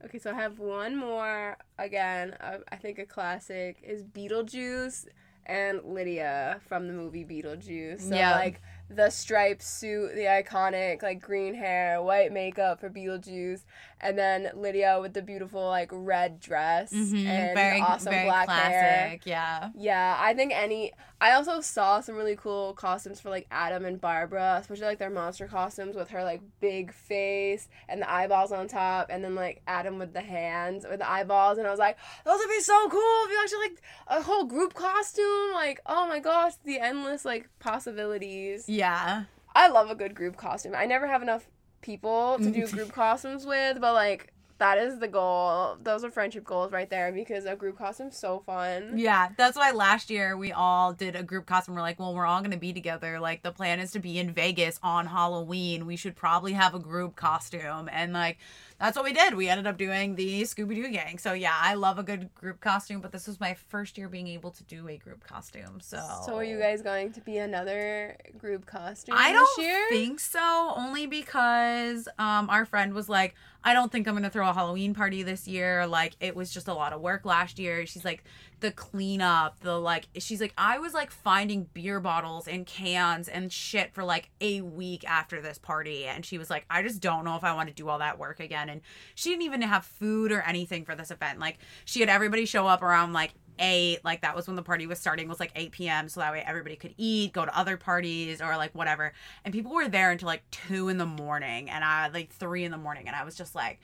Okay, so I have one more. Again, uh, I think a classic is Beetlejuice and Lydia from the movie Beetlejuice. So Yeah. like the striped suit, the iconic like green hair, white makeup for Beetlejuice, and then Lydia with the beautiful like red dress Mhm, and very awesome very black hair. Yeah. Yeah, I think any. I also saw some really cool costumes for like Adam and Barbara, especially like their monster costumes with her like big face and the eyeballs on top, and then like Adam with the hands with the eyeballs, and I was like, those would be so cool if you actually like a whole group costume. Like, oh my gosh, the endless like possibilities. Yeah. I love a good group costume. I never have enough people to do Mm. group costumes with, but like that is the goal. Those are friendship goals right there because a group costume's so fun. Yeah, that's why last year we all did a group costume. We're like, well, we're all going to be together. Like, the plan is to be in Vegas on Halloween. We should probably have a group costume. And, like, that's what we did. We ended up doing the Scooby Doo gang. So, yeah, I love a good group costume, but this was my first year being able to do a group costume. So, So are you guys going to be another group costume I don't year? think so, only because um, our friend was like, I don't think I'm gonna throw a Halloween party this year. Like, it was just a lot of work last year. She's like, the cleanup, the like, she's like, I was like finding beer bottles and cans and shit for like a week after this party. And she was like, I just don't know if I want to do all that work again. And she didn't even have food or anything for this event. Like, she had everybody show up around like eight like that was when the party was starting was like 8 p.m so that way everybody could eat go to other parties or like whatever and people were there until like two in the morning and i like three in the morning and i was just like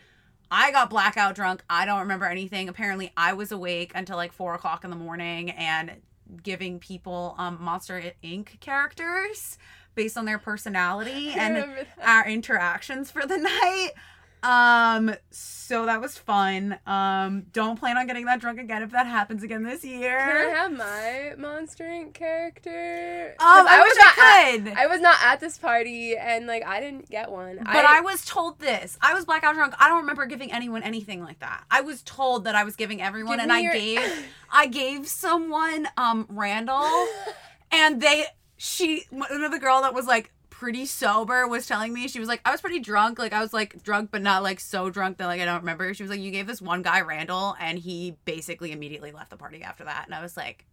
i got blackout drunk. I don't remember anything. Apparently i was awake until like four o'clock in the morning and giving people um monster inc. characters based on their personality and our interactions for the night. Um, so that was fun. Um, don't plan on getting that drunk again if that happens again this year. Can I have my Monster Inc. character? Um, I, wish was not I at- could. I was not at this party, and like I didn't get one. but I, was told this. I was blackout drunk. I don't remember giving anyone anything like that. I was told that I was giving everyone, Give and I your- gave, I gave someone, um, Randall, and they, she, one of the girl that was like pretty sober was telling me. She was like I was pretty drunk. Like I was like drunk but not like so drunk that like I don't remember. She was like you gave this one guy Randall and he basically immediately left the party after that. And I was like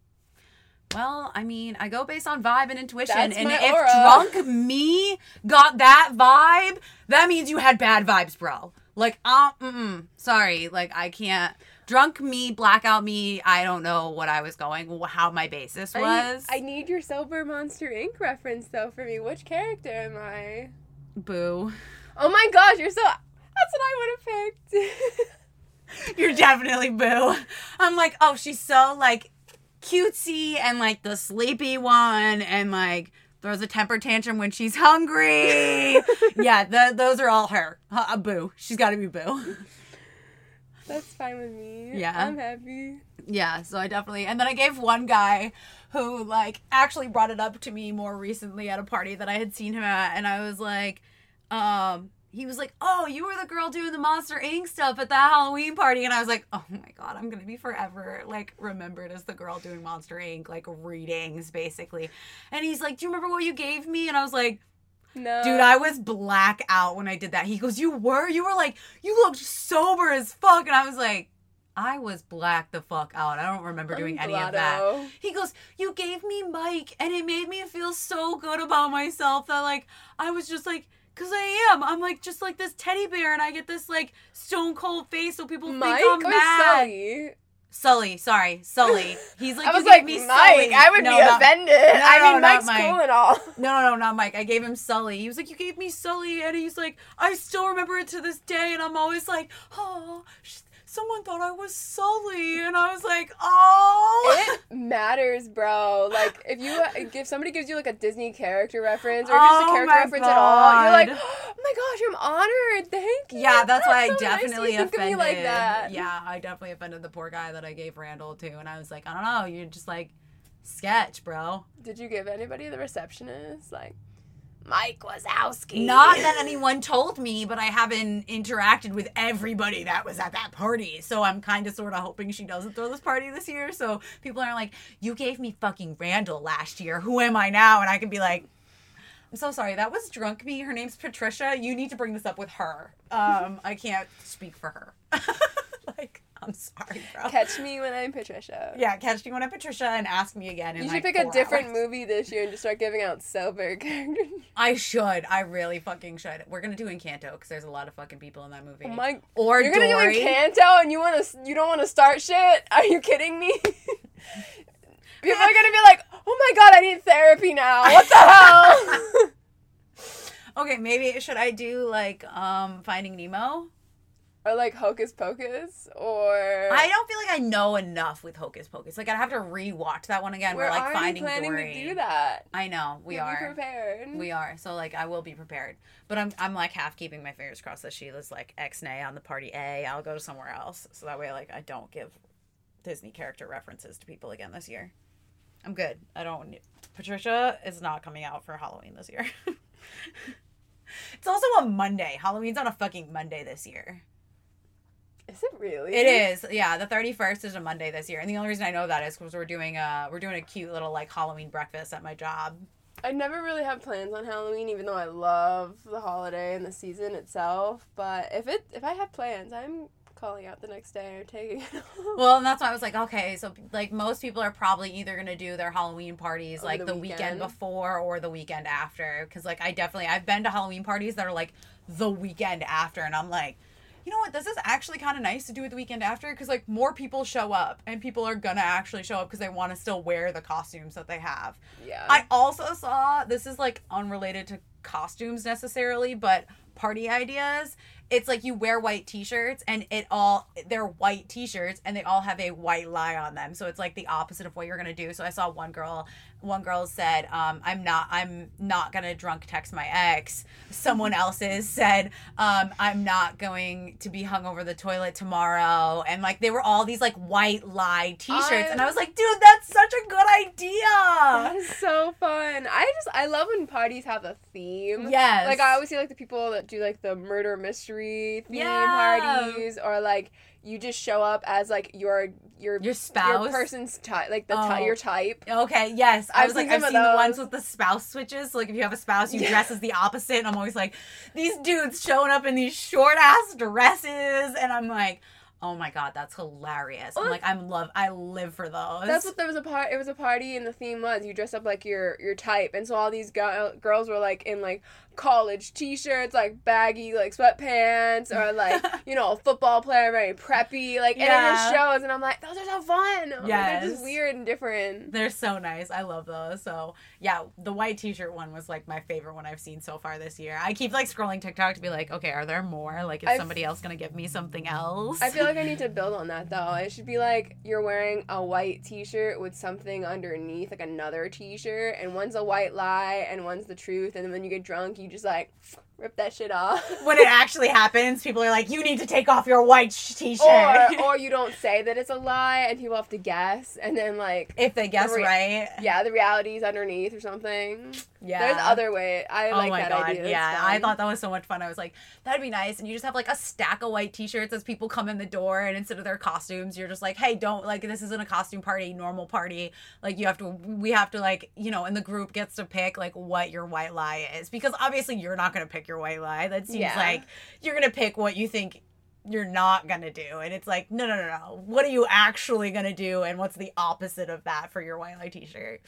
well I mean I go based on vibe and intuition That's and if aura. drunk me got that vibe that means you had bad vibes bro. Like um mm sorry. Like I can't drunk me, blackout me. I don't know what I was going, how my basis I was. need, I need your sober Monster Inc. reference though for me. Which character am I? Boo. Oh my gosh, you're so. That's what I would have picked. You're definitely boo. I'm like, oh, she's so like cutesy and like the sleepy one and like throws a temper tantrum when she's hungry. yeah, the, those are all her. Uh, boo. She's got to be boo. That's fine with me. Yeah. I'm happy. Yeah, so I definitely. And then I gave one guy who like actually brought it up to me more recently at a party that I had seen him at and I was like um he was like, "Oh, you were the girl doing the Monster Inc. stuff at the Halloween party," and I was like, "Oh my god, I'm gonna be forever like remembered as the girl doing Monster Inc. like readings, basically." And he's like, "Do you remember what you gave me?" And I was like, No. "Dude, I was black out when I did that." He goes, "You were? You were like, you looked sober as fuck," and I was like. I was black the fuck out. I don't remember doing any of that. He goes, You gave me Mike, and it made me feel so good about myself that, like, I was just like, Because I am. I'm like, just like this teddy bear, and I get this, like, stone cold face so people Mike think I'm or mad. Sully? Sully, sorry, Sully. He's like, I was like, Mike. Sully." I would No, be not- offended. I no, mean, not Mike's Mike. cool and all. No, no, no, not Mike. I gave him Sully. He was like, "You gave me Sully," and he's like, "I still remember it to this day." And I'm always like, "Oh, sh- someone thought I was Sully," and I was like, "Oh." It matters, bro. Like if you if somebody gives you like a Disney character reference or just a Oh character reference at all, you're like, oh my gosh, I'm honored. Thank you. yeah, that's why I so nice of to definitely of offended. me like that. Yeah, I definitely offended the poor guy that I gave Randall to, and I was like, I don't know, you're just like sketch, bro. Did you give anybody the receptionist like Mike Wazowski? Not that anyone told me, but I haven't interacted with everybody that was at that party. So I'm kind of sort of hoping she doesn't throw this party this year. So people aren't like, you gave me fucking Randall last year. Who am I now? And I can be like, I'm so sorry. That was drunk me. Her name's Patricia. You need to bring this up with her. Um, I can't speak for her. like, I'm sorry, bro. Catch me when I'm Patricia. yeah, catch me when I'm Patricia and ask me again. In You should like pick a different hours. movie this year and just start giving out sober characters. I should. I really fucking should. We're gonna do Encanto because there's a lot of fucking people in that movie. Oh my or You're gonna Dory. do Encanto and you wanna you don't wanna start shit? Are you kidding me? People are gonna be like, oh my god, I need therapy now. What the hell? Okay, maybe should I do like um Finding Nemo? Or like Hocus Pocus or I don't feel like I know enough with Hocus Pocus. Like I'd have to rewatch that one again. we're We're like Finding planning Dory. to do that. I know we You'll Be are. prepared. We are. So like I will be prepared. But I'm I'm like half keeping my fingers crossed that Sheila's like X nay on the party A. I'll go somewhere else. So that way like I don't give Disney character references to people again this year. I'm good. I don't Patricia is not coming out for Halloween this year. it's also a Monday. Halloween's on a fucking Monday this year. Is it really? It is, yeah. The thirty first is a Monday this year, and the only reason I know that is because we're doing a we're doing a cute little like Halloween breakfast at my job. I never really have plans on Halloween, even though I love the holiday and the season itself. But if it if I have plans, I'm calling out the next day or taking it. Well, and that's why I was like, okay, so like most people are probably either gonna do their Halloween parties Over like the the, weekend. weekend. before or the weekend after, because like I definitely I've been to Halloween parties that are like the weekend after, and I'm like. You know what? This is actually kind of nice to do it the weekend after because like more people show up and people are gonna actually show up because they want to still wear the costumes that they have. yeah. I also saw this is like unrelated to costumes necessarily, but party ideas. It's like you wear white t-shirts and it all they're white t-shirts and they all have a white lie on them. So it's like the opposite of what you're gonna do. So I saw one girl one girl said, um, I'm not I'm not gonna drunk text my ex. Someone else's said, um, I'm not going to be hung over the toilet tomorrow. And like they were all these like white lie t-shirts. I- and I was like, dude, that's such a good idea. that is so fun. I just I love when parties have a theme. Yes. Like I always see like the people that do like the murder mystery theme Yeah. parties or like you just show up as like your your Your spouse? your person's type like the Oh. your type. Okay, yes. I I've was like, I've seen the ones with the spouse switches. So, like, if you have a spouse, you Yeah. dress as the opposite. And I'm always like, these dudes showing up in these short ass dresses. And I'm like, Oh my god, that's hilarious. I'm Oh. like, I'm love. I live for those. That's what there was a part. It was a party, and the theme was you dress up like your your type, and so all these go- girls were like in like college t-shirts, like baggy like sweatpants, or like you know a football player very preppy, like and it just shows, and I'm like those are so fun. Like, they're just weird and different. They're so nice. I love those. So yeah, the white t-shirt one was like my favorite one I've seen so far this year. I keep like scrolling TikTok to be like, okay, are there more? Like, is I've- somebody else gonna give me something else? I feel like I need to build on that though. It should be like you're wearing a white t-shirt with something underneath, like another t-shirt, and one's a white lie and one's the truth, and then when you get drunk, you just like rip that shit off. when it actually happens, people are like, you need to take off your white sh- t-shirt. or or you don't say that it's a lie and people have to guess and then like if they guess The rea- right. yeah the reality's underneath or something Yeah. there's other way i oh like my that god, idea yeah! I thought that was so much fun. I was like, that'd be nice, and you just have like a stack of white T-shirts as people come in the door, and instead of their costumes, you're just like, hey, don't like this isn't a costume party, normal party. Like you have to, we have to like, you know, and the group gets to pick like what your white lie is because obviously you're not gonna pick your white lie. That seems Yeah. like you're gonna pick what you think you're not gonna do, and it's like, no, no, no, no. What are you actually gonna do, and what's the opposite of that for your white lie T-shirt?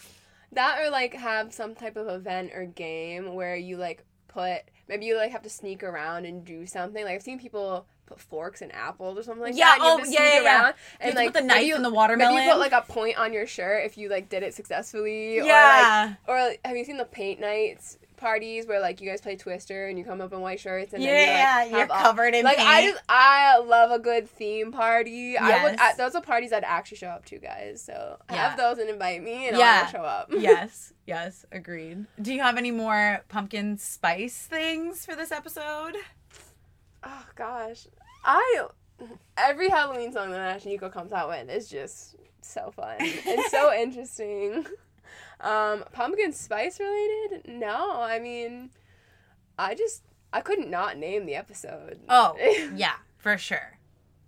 That or like have some type of event or game where you like put maybe you like have to sneak around and do something like i've seen people put forks in apples or something like Yeah, that and you oh, yeah, sneak yeah, yeah. around You and have like put the knife you- in the watermelon. maybe you put like a point on your shirt if you like did it successfully or like yeah. Or like, have you seen the paint nights parties where like you guys play Twister and you come up in white shirts and yeah, then you like you're have all- covered in like paint. I just I love a good theme party. I would Yes. I, those are parties I'd actually show up to, guys. So Yeah. have those and invite me and Yeah. I'll show up. yes, yes, agreed. Do you have any more pumpkin spice things for this episode? oh gosh, I every Halloween song that Ashnikko comes out with is just so fun and so interesting. Um, pumpkin spice related? No, I mean, I just I couldn't not name the episode. Oh, yeah, for sure.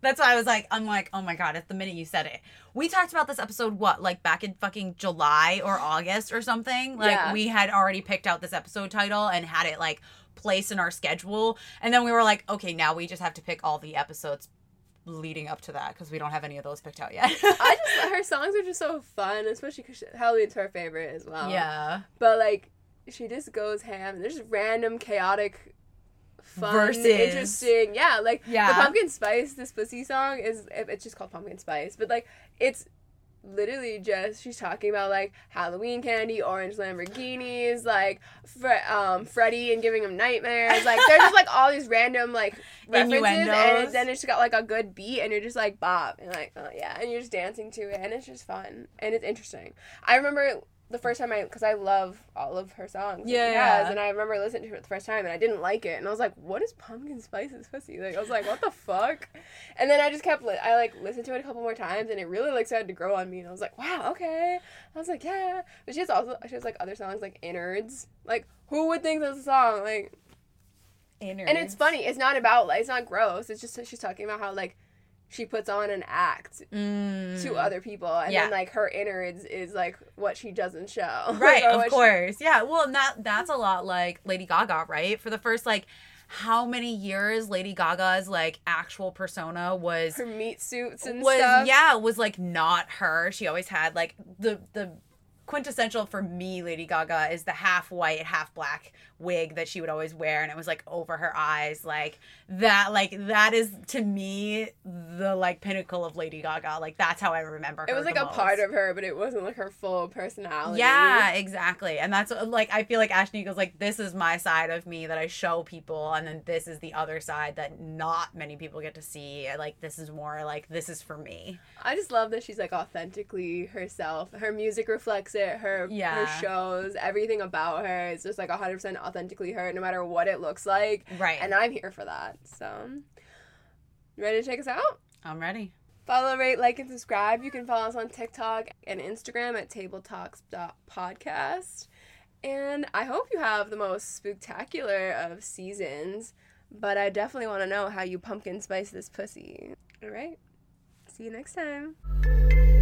That's why I was like, I'm like, oh my god, at the minute you said it. We talked about this episode, what, like back in fucking July or August or something? Like, Yeah. we had already picked out this episode title and had it, like, placed in our schedule. And then we were like, okay, now we just have to pick all the episodes leading up to that because we don't have any of those picked out yet. I just her songs are just so fun, especially because Halloween's her favorite as well. yeah. but like she just goes ham. and There's just random chaotic, fun, Verses. interesting. Yeah, like Yeah. the pumpkin spice. This pussy song is it's just called pumpkin spice, but like it's literally just she's talking about like Halloween candy, orange Lamborghinis, like Fre- um Freddy and giving him nightmares. Like there's just like all these random like references, and Innuendos. it, then it's got like a good beat, and you're just like Bob, and like oh yeah, and you're just dancing to it, and it's just fun and it's interesting. I remember the first time I, because I love all of her songs. Yeah, yeah. has, and I remember listening to it the first time, and I didn't like it, and I was like, "What is pumpkin spice's pussy?" Like I was like, "What the fuck?" And then I just kept, li- I like listened to it a couple more times, and it really like started to grow on me, and I was like, "Wow, okay." I was like, "Yeah," but she has also she has like other songs like Innards. Like who would think that's a song? Like, innards. and it's funny. It's not about like it's not gross. It's just she's talking about how like she puts on an act Mm. to other people and Yeah. then like her innards is like what she doesn't show. Right of what she- course. Yeah well and that that's a lot like lady gaga right? For the first like how many years lady gaga's like actual persona was her meat suits and was stuff. yeah was like not her. She always had like the the quintessential for me lady gaga is the half white half black wig that she would always wear and it was like over her eyes like that like that is to me the like pinnacle of lady gaga like that's how i remember her it was like a part of her but it wasn't like her full personality Yeah, exactly. And that's like I feel like Ashley goes like this is my side of me that I show people and then this is the other side that not many people get to see. Like this is more like this is for me. i just love that she's like authentically herself her music reflects it her Yeah. her shows everything about her is just like 100% authentically her no matter what it looks like Right. and i'm here for that so ready to check us out I'm ready. Follow, rate, like, and subscribe. You can follow us on TikTok and Instagram at tabletalks.podcast. And I hope you have the most spectacular of seasons, but I definitely want to know how you pumpkin spice this pussy. All right. See you next time.